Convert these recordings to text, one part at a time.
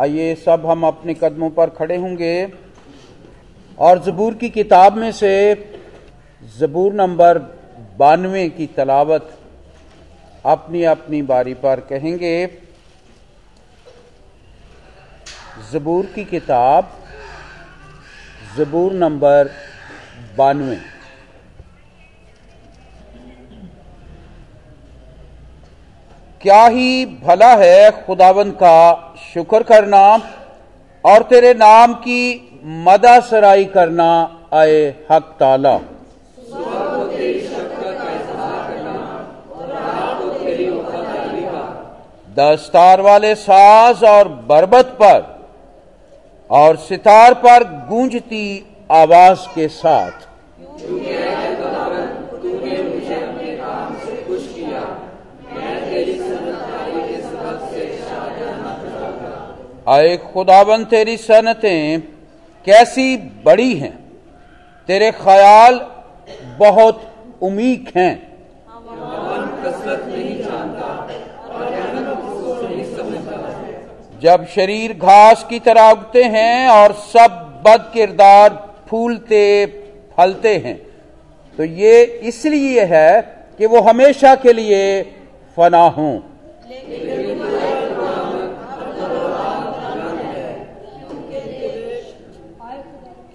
आइए सब हम अपने कदमों पर खड़े होंगे। और जबूर की किताब में से जबूर नंबर बानवे की तलावत अपनी अपनी बारी पर कहेंगे। जबूर की किताब जबूर नंबर बानवे। क्या ही भला है खुदावन का शुक्र करना और तेरे नाम की मदा सराई करना, आए हक ताला। दस्तार वाले साज और बरबत पर और सितार पर गूंजती आवाज़ के साथ। आए खुदावन तेरी सनतें कैसी बड़ी हैं। तेरे ख्याल बहुत उमीक हैं। जब शरीर घास की तरह उगते हैं और सब बद किरदार फूलते, फलते हैं तो ये इसलिए है कि वो हमेशा के लिए फना हों।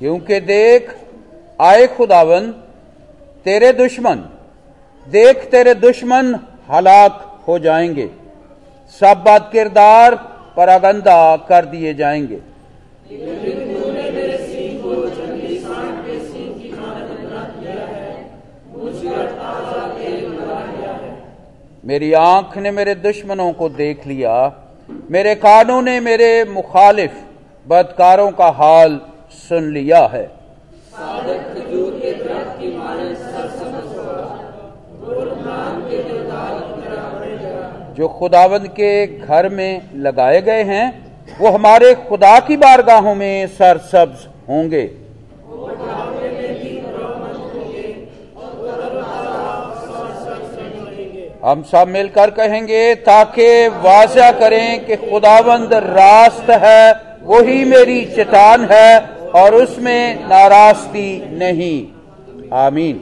क्योंकि देख, आए खुदावन, तेरे दुश्मन, देख तेरे दुश्मन हलाक हो जाएँगे। सब बात किरदार परागंदा कर दिए जाएँगे। मेरी आँख ने मेरे दुश्मनों को देख लिया, मेरे कानों ने मेरे मुखालिफ बदकारों का हाल सुन लिया है। जो खुदावंद के घर में लगाए गए हैं, वो हमारे खुदा की बारगाहों में सरसब्ज होंगे। हम सब मिलकर कहेंगे, ताकि वाजा करें कि खुदावंद रास्त है, वही मेरी चटान है और उसमें नाराज़गी नहीं। आमीन।